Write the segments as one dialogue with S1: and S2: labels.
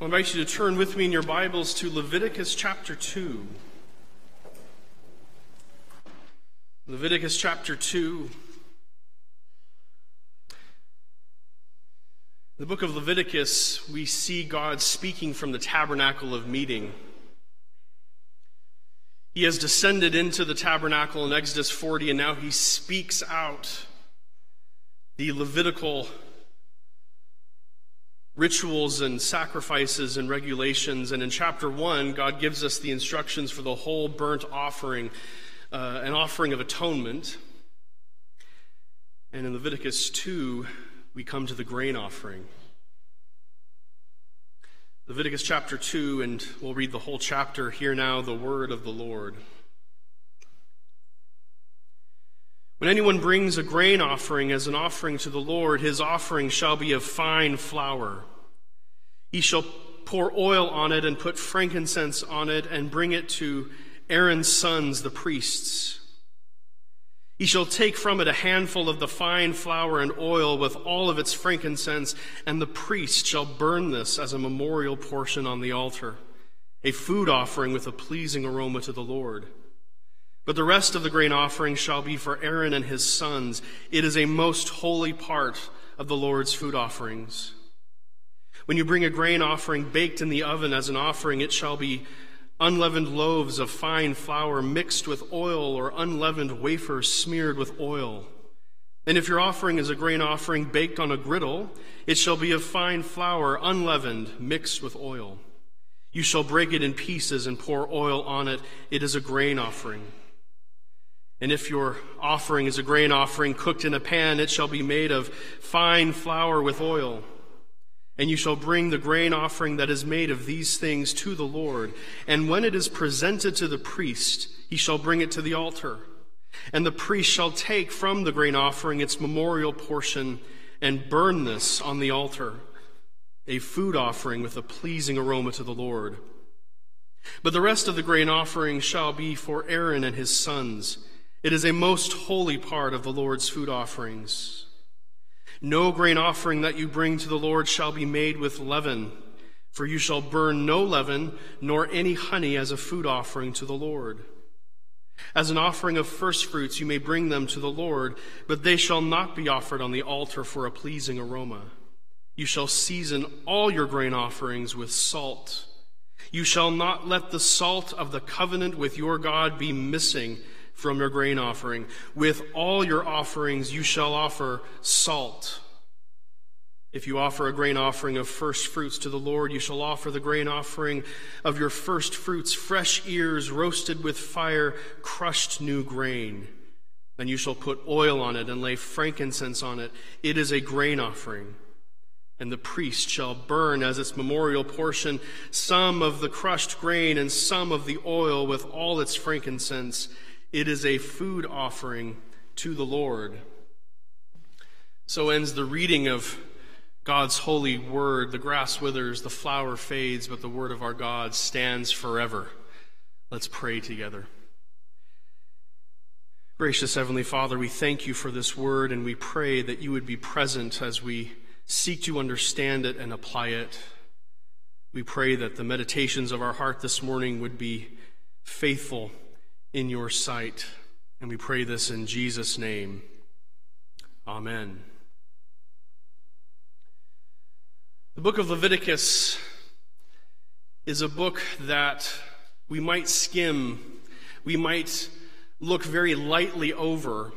S1: I invite you to turn with me in your Bibles to Leviticus chapter 2. Leviticus chapter 2. In the book of Leviticus, we see God speaking from the tabernacle of meeting. He has descended into the tabernacle in Exodus 40, and now he speaks out the Levitical rituals and sacrifices and regulations. And in chapter 1, God gives us the instructions for the whole burnt offering, uh, an offering of atonement. And in Leviticus 2, we come to the grain offering. Leviticus chapter 2, and we'll read the whole chapter. Hear now the word of the Lord. When anyone brings a grain offering as an offering to the Lord, his offering shall be of fine flour. He shall pour oil on it and put frankincense on it and bring it to Aaron's sons, the priests. He shall take from it a handful of the fine flour and oil with all of its frankincense, and the priest shall burn this as a memorial portion on the altar, a food offering with a pleasing aroma to the Lord. But the rest of the grain offering shall be for Aaron and his sons. It is a most holy part of the Lord's food offerings. When you bring a grain offering baked in the oven as an offering, it shall be unleavened loaves of fine flour mixed with oil or unleavened wafers smeared with oil. And if your offering is a grain offering baked on a griddle, it shall be of fine flour, unleavened, mixed with oil. You shall break it in pieces and pour oil on it. It is a grain offering. And if your offering is a grain offering cooked in a pan, it shall be made of fine flour with oil. And you shall bring the grain offering that is made of these things to the Lord. And when it is presented to the priest, he shall bring it to the altar. And the priest shall take from the grain offering its memorial portion and burn this on the altar, a food offering with a pleasing aroma to the Lord. But the rest of the grain offering shall be for Aaron and his sons it is a most holy part of the Lord's food offerings. No grain offering that you bring to the Lord shall be made with leaven, for you shall burn no leaven nor any honey as a food offering to the Lord. As an offering of first fruits, you may bring them to the Lord, but they shall not be offered on the altar for a pleasing aroma. You shall season all your grain offerings with salt. You shall not let the salt of the covenant with your God be missing from your grain offering. With all your offerings you shall offer salt. If you offer a grain offering of first fruits to the Lord, you shall offer the grain offering of your first fruits, fresh ears roasted with fire, crushed new grain. Then you shall put oil on it and lay frankincense on it. It is a grain offering. And the priest shall burn as its memorial portion some of the crushed grain and some of the oil with all its frankincense it is a food offering to the Lord. So ends the reading of God's holy word. The grass withers, the flower fades, but the word of our God stands forever. Let's pray together. Gracious Heavenly Father, we thank you for this word and we pray that you would be present as we seek to understand it and apply it. We pray that the meditations of our heart this morning would be faithful in your sight. And we pray this in Jesus' name. Amen. The book of Leviticus is a book that we might skim, we might look very lightly over.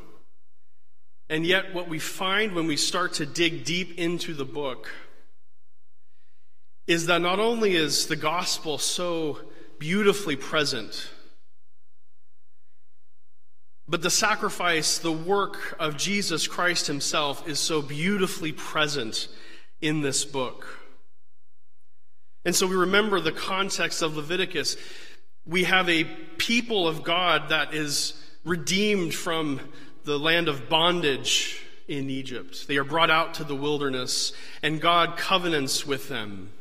S1: And yet, what we find when we start to dig deep into the book is that not only is the gospel so beautifully present, but the sacrifice, the work of Jesus Christ himself is so beautifully present in this book. And so we remember the context of Leviticus. We have a people of God that is redeemed from the land of bondage in Egypt. They are brought out to the wilderness, and God covenants with them.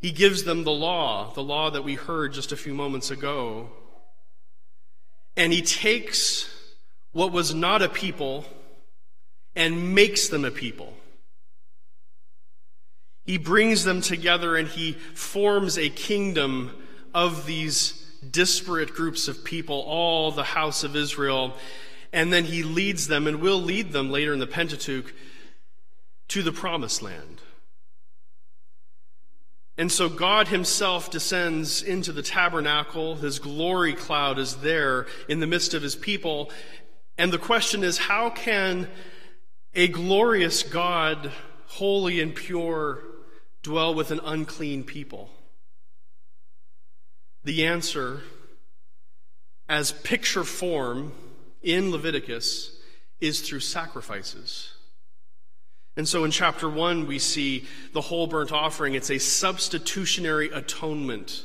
S1: He gives them the law, the law that we heard just a few moments ago. And he takes what was not a people and makes them a people. He brings them together and he forms a kingdom of these disparate groups of people, all the house of Israel. And then he leads them and will lead them later in the Pentateuch to the promised land. And so God himself descends into the tabernacle. His glory cloud is there in the midst of his people. And the question is, how can a glorious God, holy and pure, dwell with an unclean people? The answer, as picture form in Leviticus, is through sacrifices. And so in chapter 1, we see the whole burnt offering. It's a substitutionary atonement.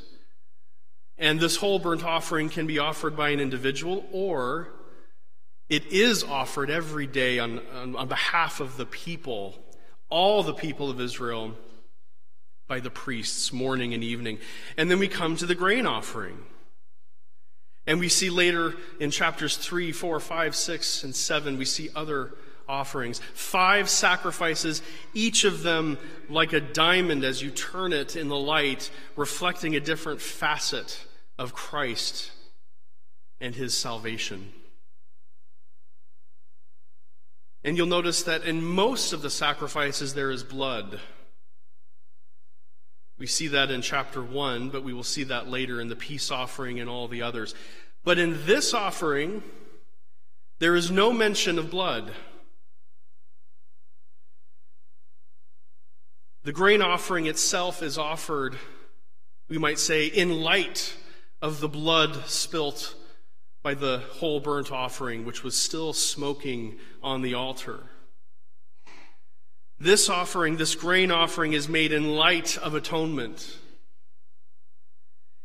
S1: And this whole burnt offering can be offered by an individual or it is offered every day on, on, on, behalf of the people, all the people of Israel, by the priests morning and evening. And then we come to the grain offering. And we see later in chapters 3, 4, 5, 6, and 7, we see other offerings. Five sacrifices, each of them like a diamond as you turn it in the light, reflecting a different facet of Christ and his salvation. And you'll notice that in most of the sacrifices there is blood. We see that in chapter 1, but we will see that later in the peace offering and all the others. But in this offering, there is no mention of blood. The grain offering itself is offered, we might say, in light of the blood spilt by the whole burnt offering, which was still smoking on the altar. This offering, this grain offering, is made in light of atonement.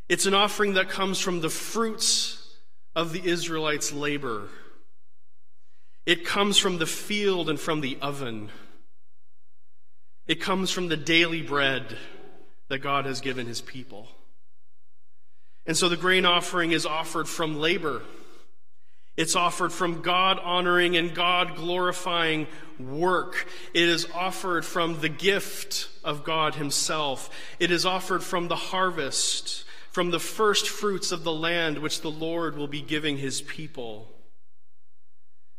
S1: It's an offering that comes from the fruits of the Israelites' labor. It comes from the field and from the oven. It comes from the daily bread that God has given his people. And so the grain offering is offered from labor. It's offered from God honoring and God glorifying work. It is offered from the gift of God Himself. It is offered from the harvest, from the first fruits of the land which the Lord will be giving His people.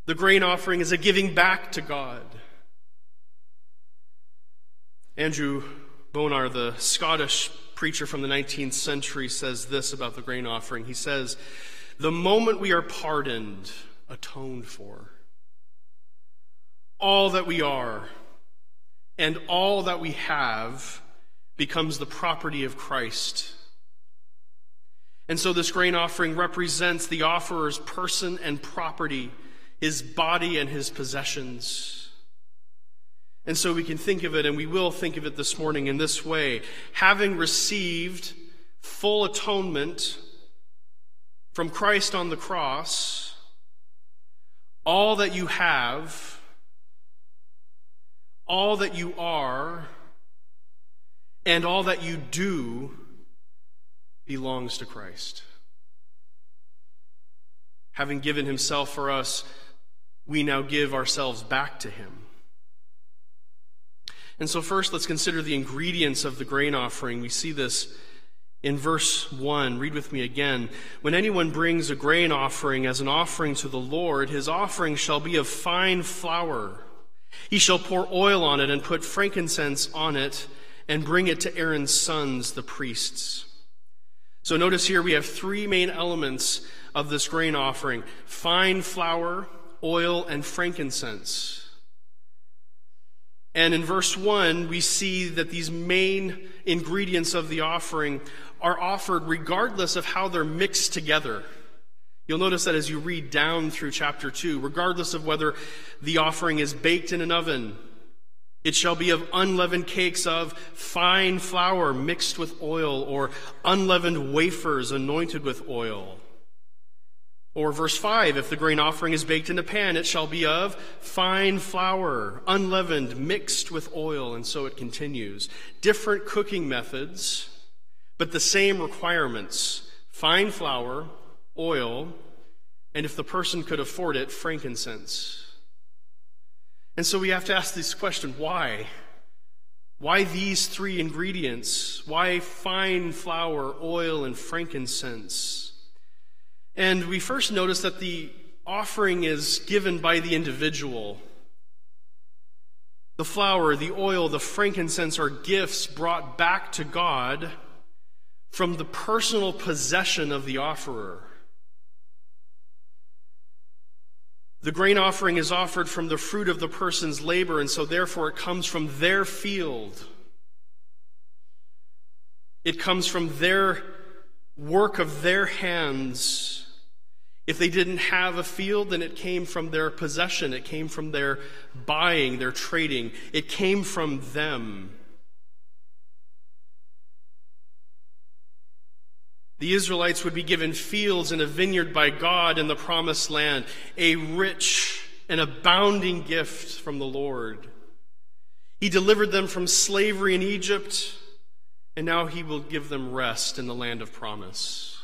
S1: The grain offering is a giving back to God. Andrew Bonar, the Scottish preacher from the 19th century, says this about the grain offering. He says, The moment we are pardoned, atoned for, all that we are and all that we have becomes the property of Christ. And so this grain offering represents the offerer's person and property, his body and his possessions. And so we can think of it, and we will think of it this morning in this way. Having received full atonement from Christ on the cross, all that you have, all that you are, and all that you do belongs to Christ. Having given himself for us, we now give ourselves back to him. And so, first, let's consider the ingredients of the grain offering. We see this in verse 1. Read with me again. When anyone brings a grain offering as an offering to the Lord, his offering shall be of fine flour. He shall pour oil on it and put frankincense on it and bring it to Aaron's sons, the priests. So, notice here we have three main elements of this grain offering fine flour, oil, and frankincense. And in verse 1, we see that these main ingredients of the offering are offered regardless of how they're mixed together. You'll notice that as you read down through chapter 2, regardless of whether the offering is baked in an oven, it shall be of unleavened cakes of fine flour mixed with oil, or unleavened wafers anointed with oil. Or verse 5 if the grain offering is baked in a pan, it shall be of fine flour, unleavened, mixed with oil. And so it continues. Different cooking methods, but the same requirements fine flour, oil, and if the person could afford it, frankincense. And so we have to ask this question why? Why these three ingredients? Why fine flour, oil, and frankincense? And we first notice that the offering is given by the individual. The flour, the oil, the frankincense are gifts brought back to God from the personal possession of the offerer. The grain offering is offered from the fruit of the person's labor, and so therefore it comes from their field. It comes from their work of their hands. If they didn't have a field, then it came from their possession. It came from their buying, their trading. It came from them. The Israelites would be given fields and a vineyard by God in the promised land, a rich and abounding gift from the Lord. He delivered them from slavery in Egypt, and now he will give them rest in the land of promise.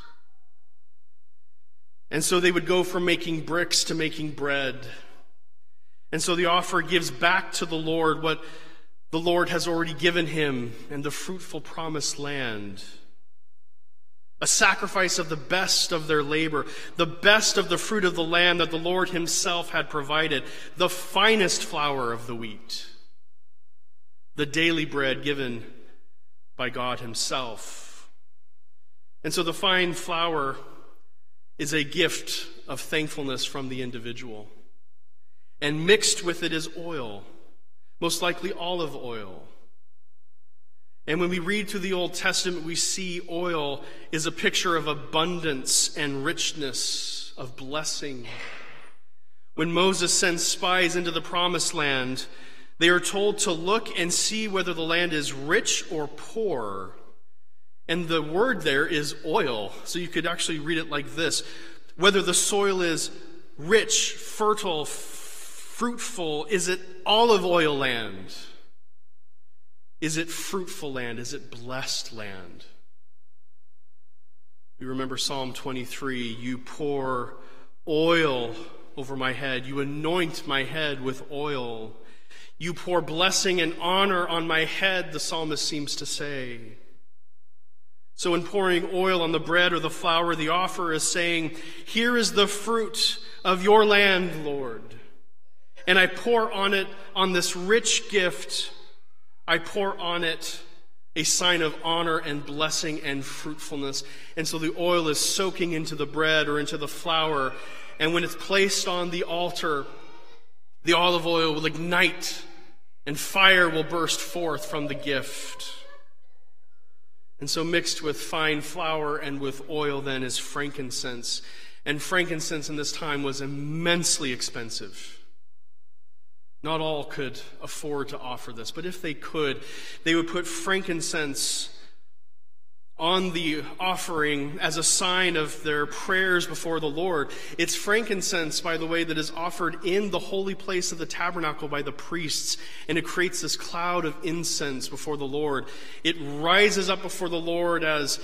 S1: And so they would go from making bricks to making bread. And so the offer gives back to the Lord what the Lord has already given him and the fruitful promised land a sacrifice of the best of their labor, the best of the fruit of the land that the Lord Himself had provided, the finest flour of the wheat, the daily bread given by God Himself. And so the fine flour is a gift of thankfulness from the individual. And mixed with it is oil, most likely olive oil and when we read through the Old Testament, we see oil is a picture of abundance and richness, of blessing. When Moses sends spies into the promised land, they are told to look and see whether the land is rich or poor. And the word there is oil. So you could actually read it like this whether the soil is rich, fertile, f- fruitful, is it olive oil land? Is it fruitful land? Is it blessed land? You remember Psalm 23 You pour oil over my head, you anoint my head with oil. You pour blessing and honor on my head, the psalmist seems to say. So, in pouring oil on the bread or the flour, the offerer is saying, Here is the fruit of your land, Lord. And I pour on it, on this rich gift, I pour on it a sign of honor and blessing and fruitfulness. And so the oil is soaking into the bread or into the flour. And when it's placed on the altar, the olive oil will ignite and fire will burst forth from the gift. And so, mixed with fine flour and with oil, then, is frankincense. And frankincense in this time was immensely expensive. Not all could afford to offer this, but if they could, they would put frankincense on the offering as a sign of their prayers before the Lord. It's frankincense, by the way, that is offered in the holy place of the tabernacle by the priests, and it creates this cloud of incense before the Lord. It rises up before the Lord as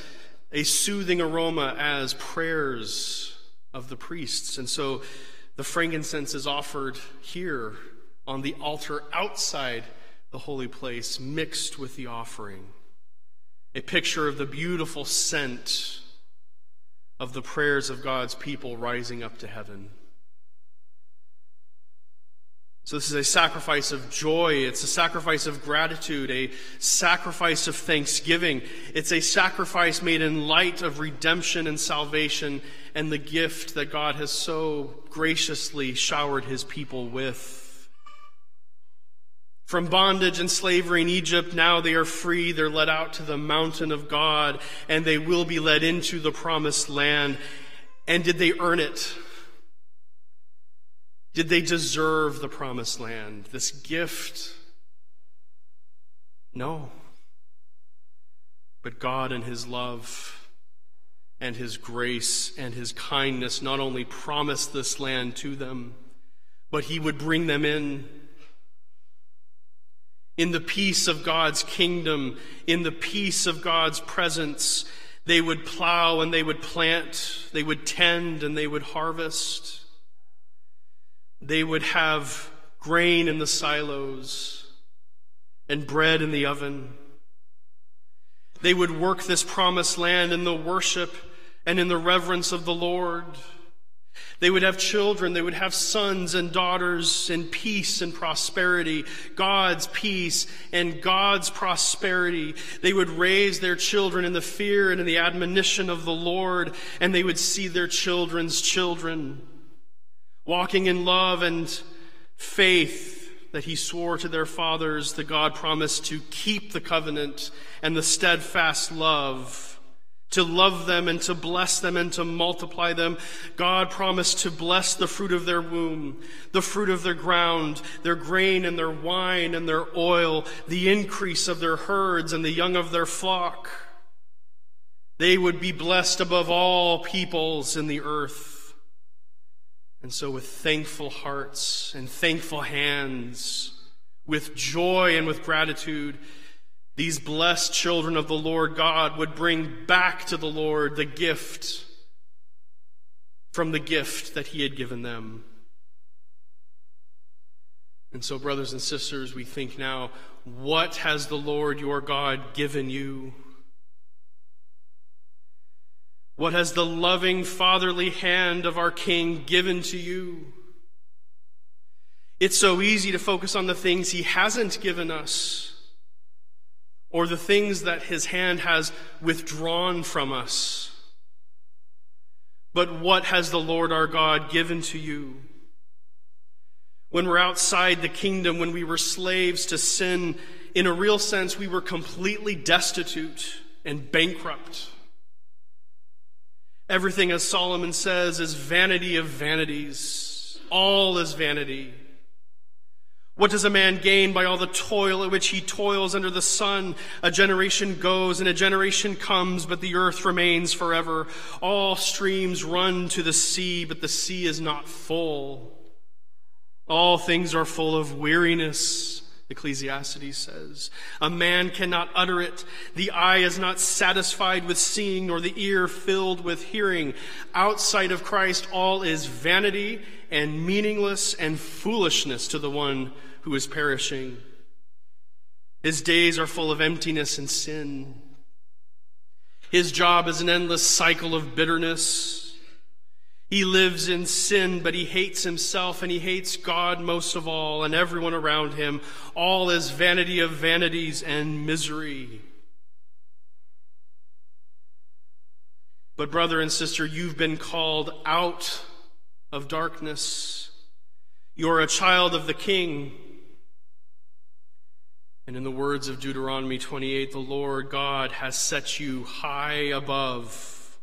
S1: a soothing aroma, as prayers of the priests. And so the frankincense is offered here on the altar outside the holy place, mixed with the offering. A picture of the beautiful scent of the prayers of God's people rising up to heaven. So, this is a sacrifice of joy. It's a sacrifice of gratitude, a sacrifice of thanksgiving. It's a sacrifice made in light of redemption and salvation and the gift that God has so graciously showered his people with. From bondage and slavery in Egypt, now they are free. They're led out to the mountain of God, and they will be led into the promised land. And did they earn it? Did they deserve the promised land, this gift? No. But God, in His love and His grace and His kindness, not only promised this land to them, but He would bring them in in the peace of God's kingdom, in the peace of God's presence. They would plow and they would plant, they would tend and they would harvest. They would have grain in the silos, and bread in the oven. They would work this promised land in the worship and in the reverence of the Lord. They would have children, they would have sons and daughters in peace and prosperity, God's peace and God's prosperity. They would raise their children in the fear and in the admonition of the Lord, and they would see their children's children walking in love and faith that he swore to their fathers, the God promised to keep the covenant and the steadfast love, to love them and to bless them and to multiply them. God promised to bless the fruit of their womb, the fruit of their ground, their grain and their wine and their oil, the increase of their herds and the young of their flock. They would be blessed above all peoples in the earth. And so, with thankful hearts and thankful hands, with joy and with gratitude, these blessed children of the Lord God would bring back to the Lord the gift from the gift that He had given them. And so, brothers and sisters, we think now, what has the Lord your God given you? What has the loving fatherly hand of our King given to you? It's so easy to focus on the things he hasn't given us or the things that his hand has withdrawn from us. But what has the Lord our God given to you? When we're outside the kingdom, when we were slaves to sin, in a real sense, we were completely destitute and bankrupt. Everything, as Solomon says, is vanity of vanities. All is vanity. What does a man gain by all the toil at which he toils under the sun? A generation goes and a generation comes, but the earth remains forever. All streams run to the sea, but the sea is not full. All things are full of weariness. Ecclesiastes says. A man cannot utter it. The eye is not satisfied with seeing, nor the ear filled with hearing. Outside of Christ, all is vanity and meaningless and foolishness to the one who is perishing. His days are full of emptiness and sin. His job is an endless cycle of bitterness he lives in sin, but he hates himself and he hates God most of all and everyone around him. All is vanity of vanities and misery. But, brother and sister, you've been called out of darkness. You're a child of the King. And in the words of Deuteronomy 28, the Lord God has set you high above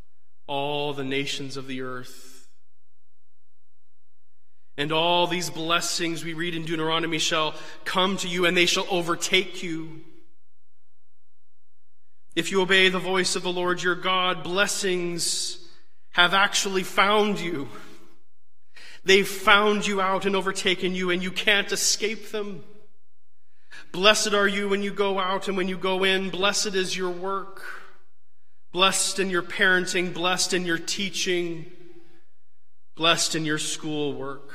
S1: all the nations of the earth. And all these blessings we read in Deuteronomy shall come to you and they shall overtake you. If you obey the voice of the Lord your God, blessings have actually found you. They've found you out and overtaken you, and you can't escape them. Blessed are you when you go out and when you go in. Blessed is your work. Blessed in your parenting, blessed in your teaching, blessed in your schoolwork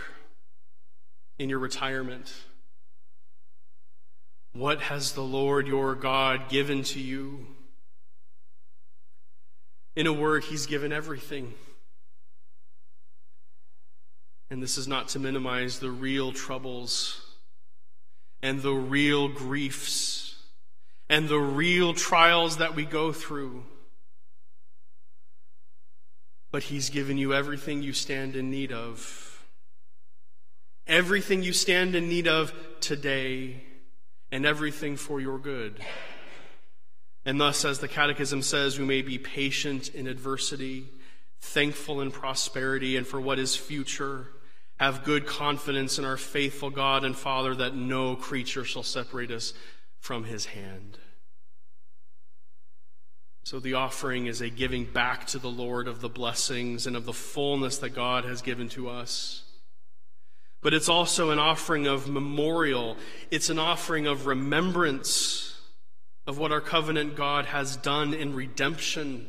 S1: in your retirement? What has the Lord your God given to you? In a word, He's given everything. And this is not to minimize the real troubles and the real griefs and the real trials that we go through. But He's given you everything you stand in need of everything you stand in need of today, and everything for your good. And thus, as the Catechism says, we may be patient in adversity, thankful in prosperity, and for what is future, have good confidence in our faithful God and Father that no creature shall separate us from his hand. So the offering is a giving back to the Lord of the blessings and of the fullness that God has given to us. But it's also an offering of memorial. It's an offering of remembrance of what our covenant God has done in redemption.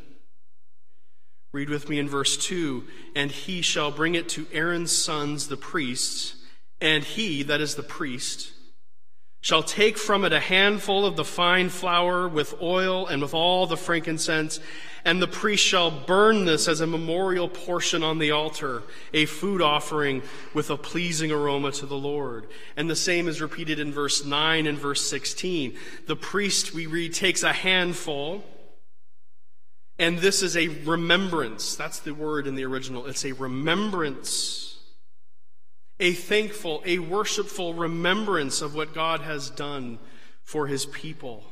S1: Read with me in verse 2 And he shall bring it to Aaron's sons, the priests, and he, that is the priest, shall take from it a handful of the fine flour with oil and with all the frankincense, and the priest shall burn this as a memorial portion on the altar, a food offering with a pleasing aroma to the Lord. And the same is repeated in verse 9 and verse 16. The priest, we read, takes a handful, and this is a remembrance. That's the word in the original. It's a remembrance a thankful, a worshipful remembrance of what God has done for his people.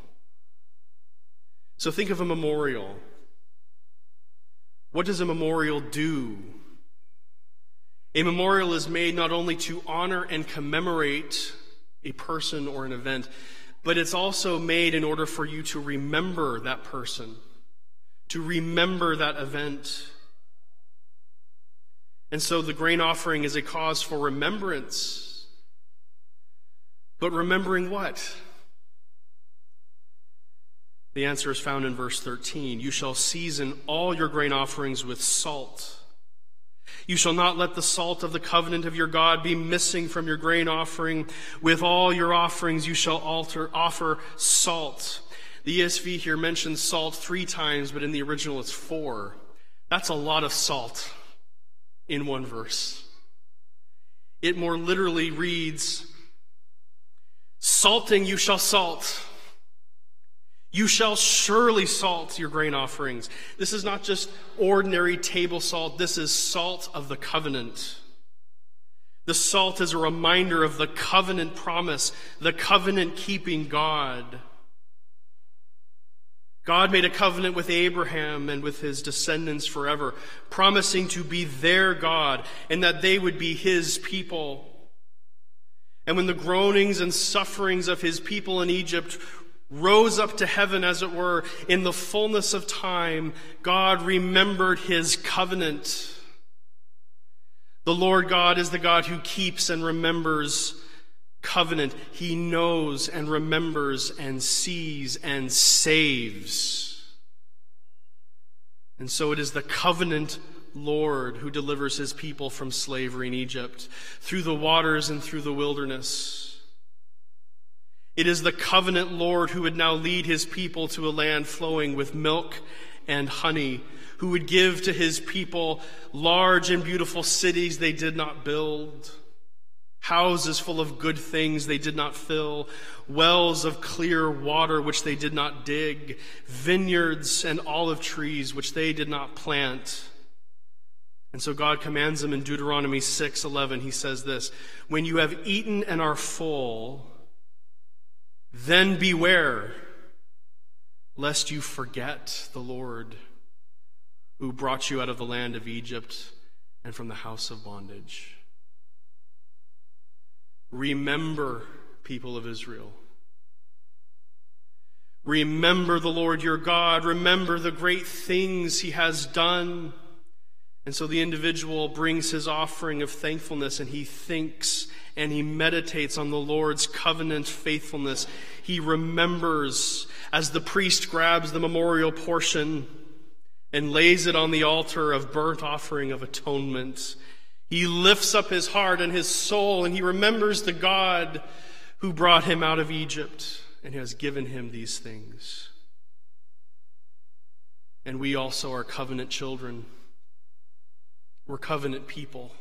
S1: So think of a memorial. What does a memorial do? A memorial is made not only to honor and commemorate a person or an event, but it's also made in order for you to remember that person, to remember that event. And so the grain offering is a cause for remembrance. But remembering what? The answer is found in verse 13. You shall season all your grain offerings with salt. You shall not let the salt of the covenant of your God be missing from your grain offering. With all your offerings you shall alter, offer salt. The ESV here mentions salt three times, but in the original it's four. That's a lot of salt in one verse. It more literally reads, Salting you shall salt. You shall surely salt your grain offerings. This is not just ordinary table salt, this is salt of the covenant. The salt is a reminder of the covenant promise, the covenant keeping God. God made a covenant with Abraham and with his descendants forever, promising to be their God and that they would be his people. And when the groanings and sufferings of his people in Egypt rose up to heaven, as it were, in the fullness of time, God remembered his covenant. The Lord God is the God who keeps and remembers covenant, he knows and remembers and sees and saves. And so it is the covenant Lord who delivers his people from slavery in Egypt, through the waters and through the wilderness. It is the covenant Lord who would now lead his people to a land flowing with milk and honey, who would give to his people large and beautiful cities they did not build houses full of good things they did not fill, wells of clear water which they did not dig, vineyards and olive trees which they did not plant. And so God commands them in Deuteronomy 6:11 he says this, when you have eaten and are full, then beware lest you forget the Lord who brought you out of the land of Egypt and from the house of bondage. Remember, people of Israel. Remember the Lord your God. Remember the great things he has done. And so the individual brings his offering of thankfulness and he thinks and he meditates on the Lord's covenant faithfulness. He remembers as the priest grabs the memorial portion and lays it on the altar of burnt offering of atonement. He lifts up his heart and his soul and he remembers the God who brought him out of Egypt and has given him these things. And we also are covenant children. We're covenant people.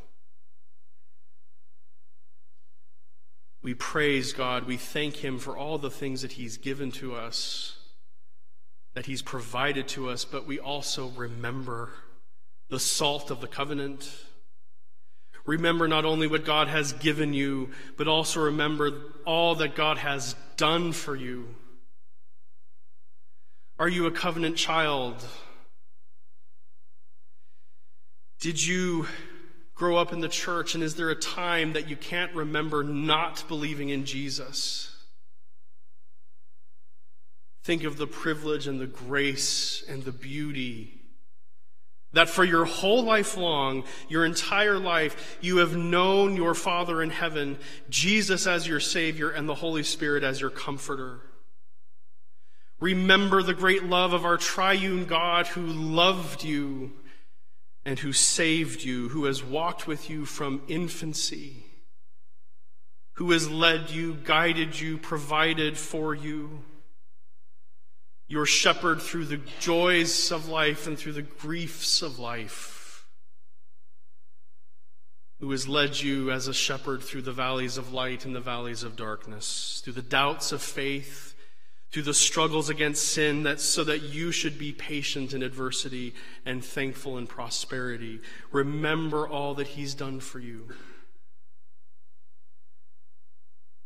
S1: We praise God. We thank Him for all the things that He's given to us, that He's provided to us, but we also remember the salt of the covenant Remember not only what God has given you, but also remember all that God has done for you. Are you a covenant child? Did you grow up in the church, and is there a time that you can't remember not believing in Jesus? Think of the privilege and the grace and the beauty that for your whole life long, your entire life, you have known your Father in heaven, Jesus as your Savior, and the Holy Spirit as your Comforter. Remember the great love of our triune God who loved you and who saved you, who has walked with you from infancy, who has led you, guided you, provided for you, your shepherd through the joys of life and through the griefs of life, who has led you as a shepherd through the valleys of light and the valleys of darkness, through the doubts of faith, through the struggles against sin, that so that you should be patient in adversity and thankful in prosperity. Remember all that He's done for you.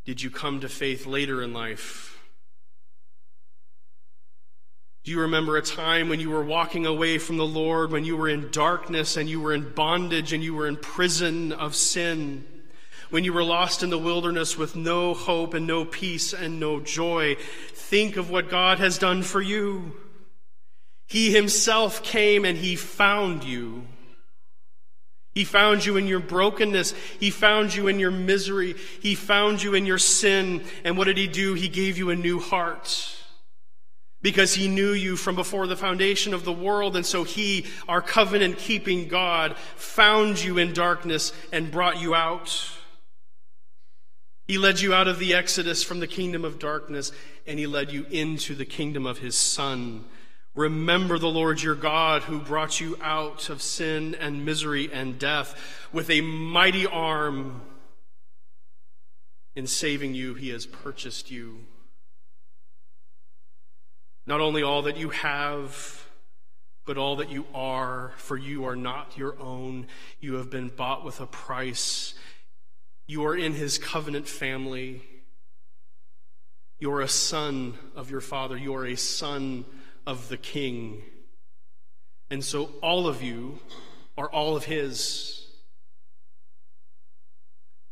S1: Did you come to faith later in life? Do you remember a time when you were walking away from the Lord, when you were in darkness and you were in bondage and you were in prison of sin? When you were lost in the wilderness with no hope and no peace and no joy? Think of what God has done for you. He himself came and he found you. He found you in your brokenness. He found you in your misery. He found you in your sin. And what did he do? He gave you a new heart. Because he knew you from before the foundation of the world. And so he, our covenant keeping God, found you in darkness and brought you out. He led you out of the exodus from the kingdom of darkness and he led you into the kingdom of his son Remember the Lord your God who brought you out of sin and misery and death with a mighty arm. In saving you, he has purchased you. Not only all that you have, but all that you are, for you are not your own. You have been bought with a price. You are in his covenant family. You are a son of your father. You are a son of the king. And so all of you are all of his.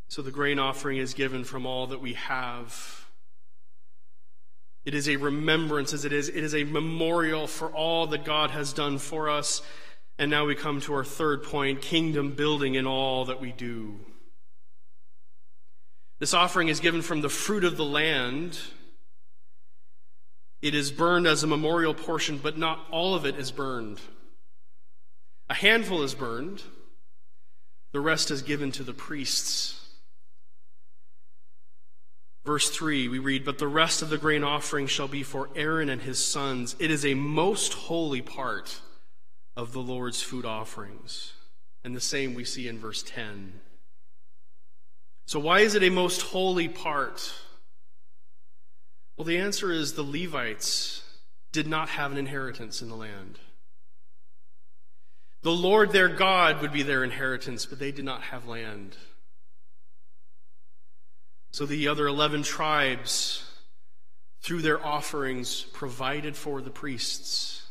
S1: So the grain offering is given from all that we have. It is a remembrance, as it is, it is a memorial for all that God has done for us. And now we come to our third point kingdom building in all that we do. This offering is given from the fruit of the land it is burned as a memorial portion, but not all of it is burned. A handful is burned, the rest is given to the priests. Verse 3, we read, But the rest of the grain offering shall be for Aaron and his sons. It is a most holy part of the Lord's food offerings. And the same we see in verse 10. So, why is it a most holy part? Well, the answer is the Levites did not have an inheritance in the land. The Lord their God would be their inheritance, but they did not have land. So the other 11 tribes, through their offerings, provided for the priests.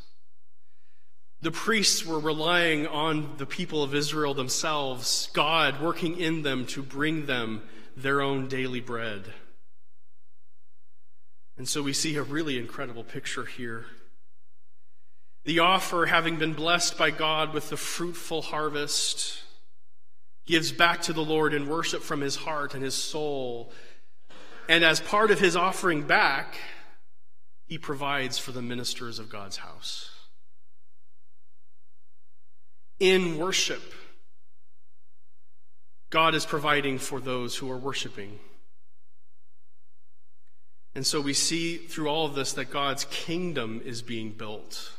S1: The priests were relying on the people of Israel themselves, God working in them to bring them their own daily bread. And so we see a really incredible picture here. The offer, having been blessed by God with the fruitful harvest, gives back to the Lord in worship from his heart and his soul. And as part of his offering back, he provides for the ministers of God's house. In worship, God is providing for those who are worshiping. And so we see through all of this that God's kingdom is being built.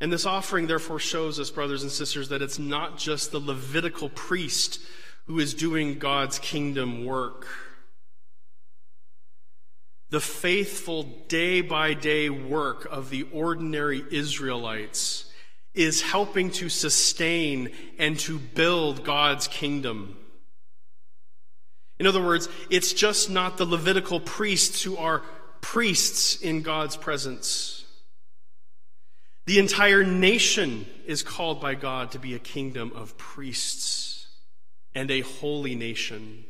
S1: And this offering, therefore, shows us, brothers and sisters, that it's not just the Levitical priest who is doing God's kingdom work. The faithful day by day work of the ordinary Israelites is helping to sustain and to build God's kingdom. In other words, it's just not the Levitical priests who are priests in God's presence. The entire nation is called by God to be a kingdom of priests and a holy nation.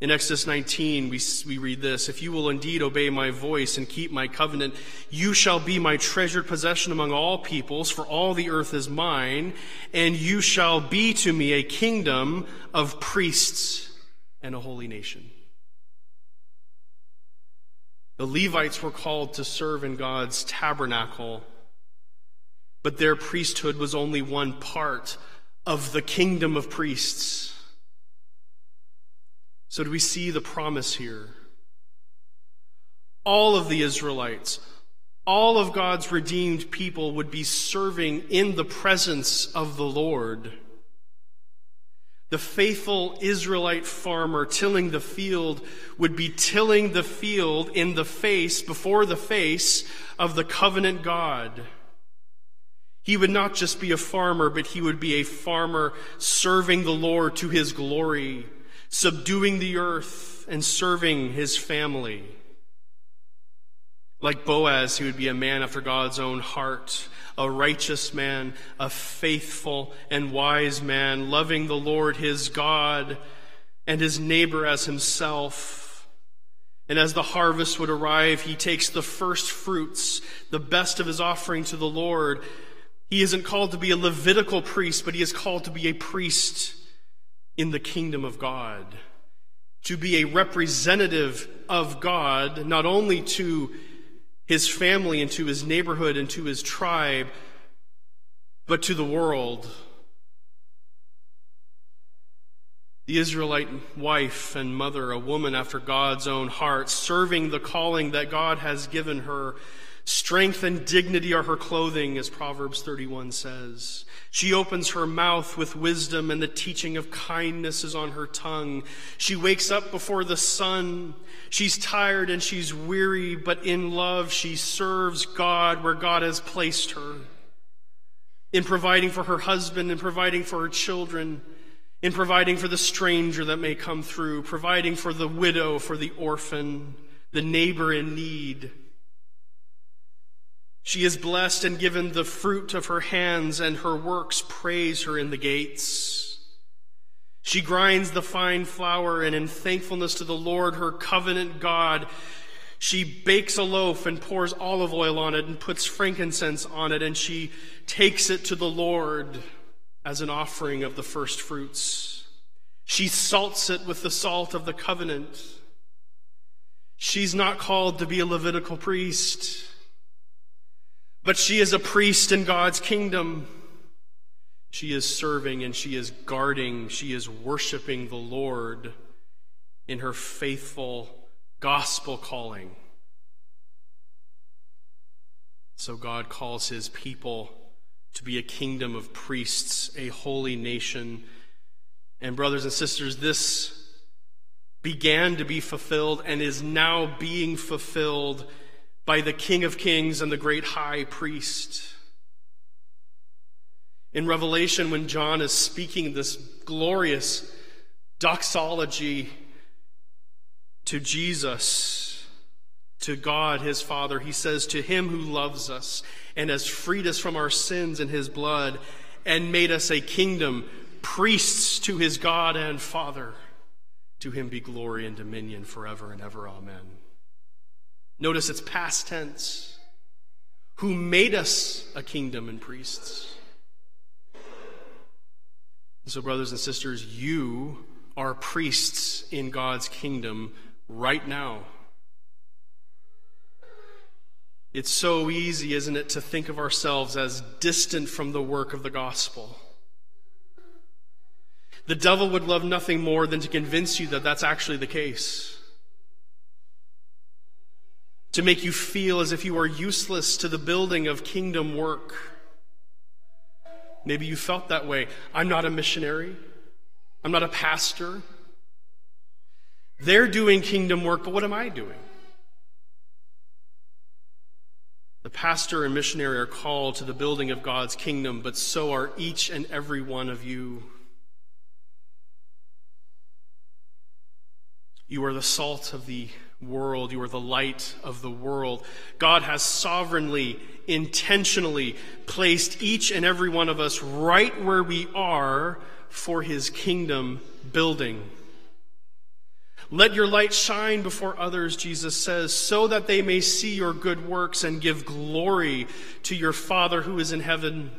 S1: In Exodus 19, we, we read this If you will indeed obey my voice and keep my covenant, you shall be my treasured possession among all peoples, for all the earth is mine, and you shall be to me a kingdom of priests and a holy nation. The Levites were called to serve in God's tabernacle, but their priesthood was only one part of the kingdom of priests. So, do we see the promise here? All of the Israelites, all of God's redeemed people would be serving in the presence of the Lord. The faithful Israelite farmer tilling the field would be tilling the field in the face, before the face of the covenant God. He would not just be a farmer, but he would be a farmer serving the Lord to his glory, subduing the earth and serving his family. Like Boaz, he would be a man after God's own heart, a righteous man, a faithful and wise man, loving the Lord his God and his neighbor as himself. And as the harvest would arrive, he takes the first fruits, the best of his offering to the Lord. He isn't called to be a Levitical priest, but he is called to be a priest in the kingdom of God. To be a representative of God, not only to his family and to his neighborhood and to his tribe, but to the world. The Israelite wife and mother, a woman after God's own heart, serving the calling that God has given her. Strength and dignity are her clothing, as Proverbs 31 says. She opens her mouth with wisdom, and the teaching of kindness is on her tongue. She wakes up before the sun. She's tired and she's weary, but in love she serves God where God has placed her. In providing for her husband, in providing for her children, in providing for the stranger that may come through, providing for the widow, for the orphan, the neighbor in need. She is blessed and given the fruit of her hands, and her works praise her in the gates. She grinds the fine flour, and in thankfulness to the Lord, her covenant God, she bakes a loaf and pours olive oil on it and puts frankincense on it, and she takes it to the Lord as an offering of the first fruits. She salts it with the salt of the covenant. She's not called to be a Levitical priest. But she is a priest in God's kingdom. She is serving and she is guarding, she is worshiping the Lord in her faithful gospel calling. So God calls his people to be a kingdom of priests, a holy nation. And, brothers and sisters, this began to be fulfilled and is now being fulfilled by the King of Kings and the great high priest. In Revelation, when John is speaking this glorious doxology to Jesus, to God his Father, he says, To him who loves us and has freed us from our sins in his blood and made us a kingdom, priests to his God and Father, to him be glory and dominion forever and ever. Amen. Notice it's past tense. Who made us a kingdom and priests. so, brothers and sisters, you are priests in God's kingdom right now. It's so easy, isn't it, to think of ourselves as distant from the work of the gospel. The devil would love nothing more than to convince you that that's actually the case to make you feel as if you are useless to the building of kingdom work. Maybe you felt that way. I'm not a missionary. I'm not a pastor. They're doing kingdom work, but what am I doing? The pastor and missionary are called to the building of God's kingdom, but so are each and every one of you. You are the salt of the world. You are the light of the world. God has sovereignly, intentionally placed each and every one of us right where we are for his kingdom building. Let your light shine before others, Jesus says, so that they may see your good works and give glory to your Father who is in heaven.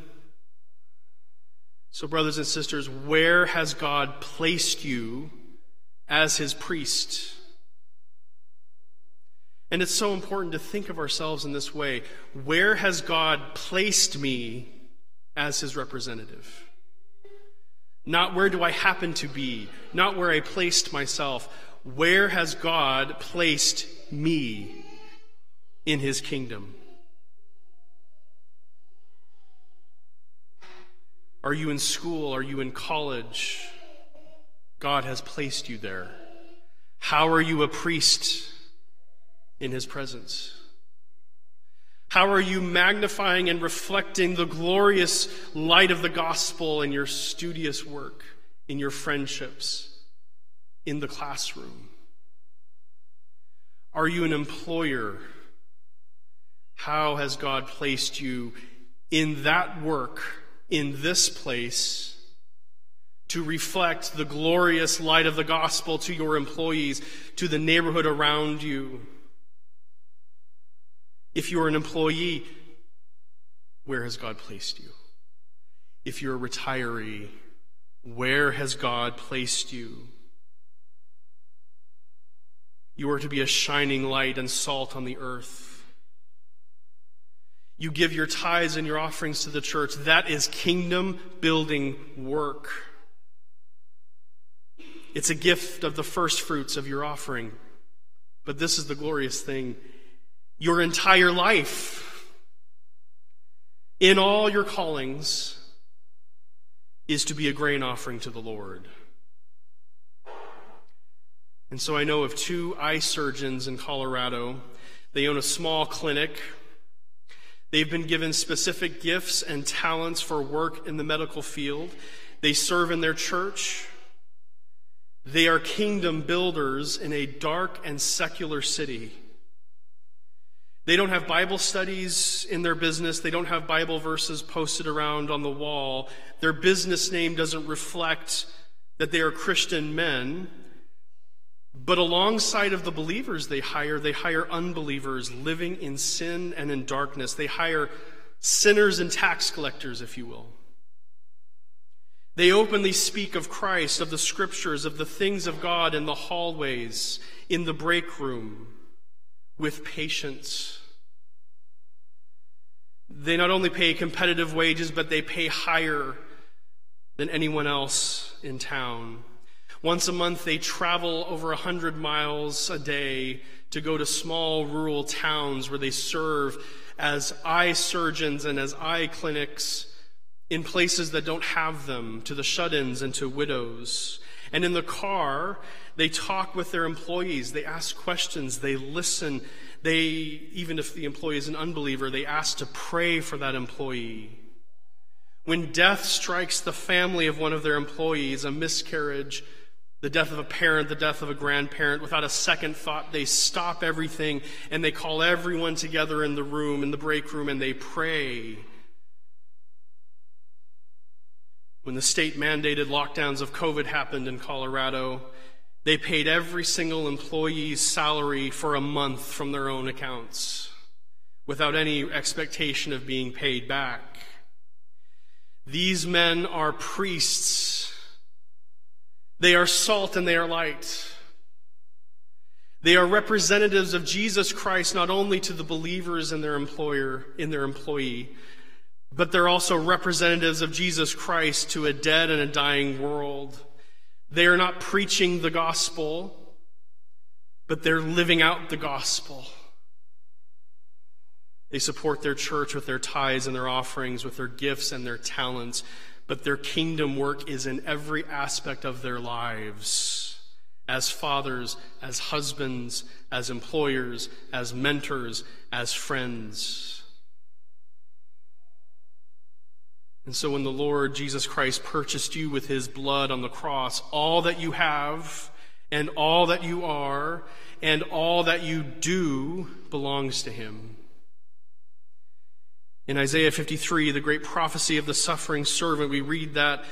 S1: So, brothers and sisters, where has God placed you as his priest? And it's so important to think of ourselves in this way. Where has God placed me as his representative? Not where do I happen to be, not where I placed myself. Where has God placed me in his kingdom? Are you in school? Are you in college? God has placed you there. How are you a priest in his presence? How are you magnifying and reflecting the glorious light of the gospel in your studious work, in your friendships, in the classroom? Are you an employer? How has God placed you in that work, in this place, to reflect the glorious light of the gospel to your employees, to the neighborhood around you? If you're an employee, where has God placed you? If you're a retiree, where has God placed you? You are to be a shining light and salt on the earth. You give your tithes and your offerings to the church. That is kingdom building work. It's a gift of the first fruits of your offering. But this is the glorious thing your entire life, in all your callings, is to be a grain offering to the Lord. And so I know of two eye surgeons in Colorado. They own a small clinic. They've been given specific gifts and talents for work in the medical field. They serve in their church. They are kingdom builders in a dark and secular city. They don't have Bible studies in their business. They don't have Bible verses posted around on the wall. Their business name doesn't reflect that they are Christian men. But alongside of the believers they hire, they hire unbelievers living in sin and in darkness. They hire sinners and tax collectors, if you will. They openly speak of Christ, of the scriptures, of the things of God in the hallways, in the break room with patience. They not only pay competitive wages, but they pay higher than anyone else in town. Once a month, they travel over a hundred miles a day to go to small rural towns where they serve as eye surgeons and as eye clinics in places that don't have them, to the shut ins and to widows. And in the car, they talk with their employees, they ask questions, they listen. They, even if the employee is an unbeliever, they ask to pray for that employee. When death strikes the family of one of their employees, a miscarriage, the death of a parent, the death of a grandparent, without a second thought, they stop everything and they call everyone together in the room, in the break room, and they pray. When the state mandated lockdowns of COVID happened in Colorado, they paid every single employee's salary for a month from their own accounts without any expectation of being paid back. These men are priests. They are salt and they are light. They are representatives of Jesus Christ not only to the believers in their employer, in their employee, but they're also representatives of Jesus Christ to a dead and a dying world. They are not preaching the gospel, but they're living out the gospel. They support their church with their tithes and their offerings, with their gifts and their talents, but their kingdom work is in every aspect of their lives as fathers, as husbands, as employers, as mentors, as friends. And so when the Lord Jesus Christ purchased you with his blood on the cross, all that you have and all that you are and all that you do belongs to him. In Isaiah 53, the great prophecy of the suffering servant, we read that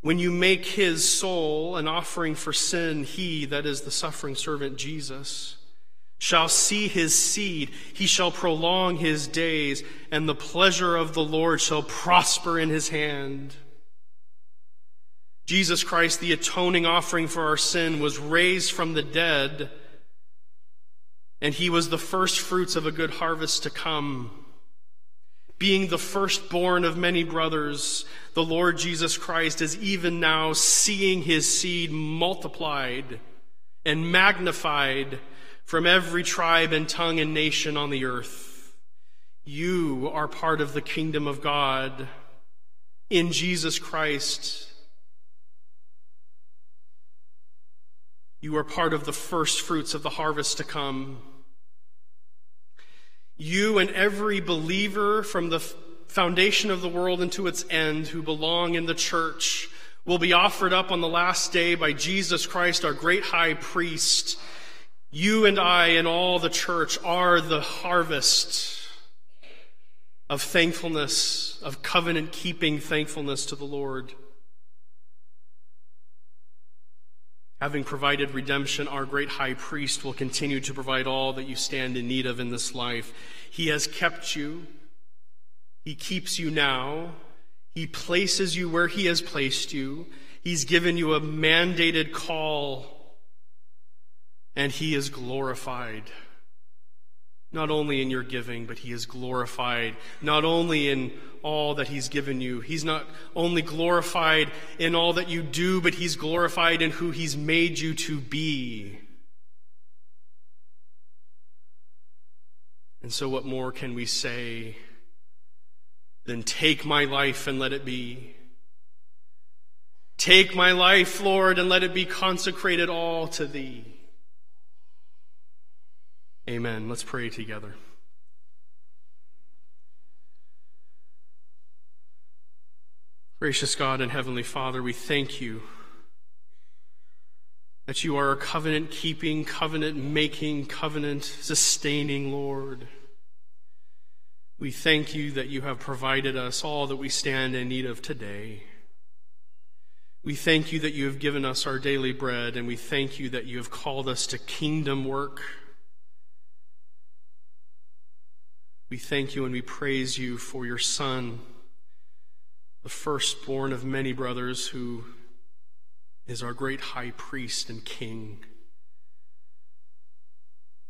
S1: when you make his soul an offering for sin, he, that is the suffering servant Jesus, shall see his seed. He shall prolong his days, and the pleasure of the Lord shall prosper in his hand. Jesus Christ, the atoning offering for our sin, was raised from the dead, and he was the first fruits of a good harvest to come. being the firstborn of many brothers, the Lord Jesus Christ is even now seeing his seed multiplied and magnified from every tribe and tongue and nation on the earth. You are part of the kingdom of God in Jesus Christ. You are part of the first fruits of the harvest to come. You and every believer from the foundation of the world and to its end who belong in the church will be offered up on the last day by Jesus Christ, our great high priest. You and I and all the church are the harvest of thankfulness, of covenant keeping thankfulness to the Lord. Having provided redemption, our great high priest will continue to provide all that you stand in need of in this life. He has kept you. He keeps you now. He places you where He has placed you. He's given you a mandated call, and He is glorified. Not only in your giving, but He is glorified. Not only in all that He's given you. He's not only glorified in all that you do, but He's glorified in who He's made you to be. And so, what more can we say than take my life and let it be? Take my life, Lord, and let it be consecrated all to Thee. Amen. Let's pray together. Gracious God and Heavenly Father, we thank you that you are a covenant keeping, covenant making, covenant sustaining Lord. We thank you that you have provided us all that we stand in need of today. We thank you that you have given us our daily bread, and we thank you that you have called us to kingdom work. We thank you and we praise you for your Son, the firstborn of many brothers, who is our great high priest and king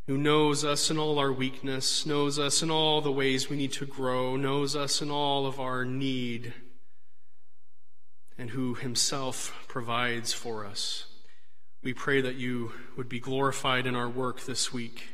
S1: who knows us in all our weakness, knows us in all the ways we need to grow, knows us in all of our need, and who himself provides for us. We pray that you would be glorified in our work this week.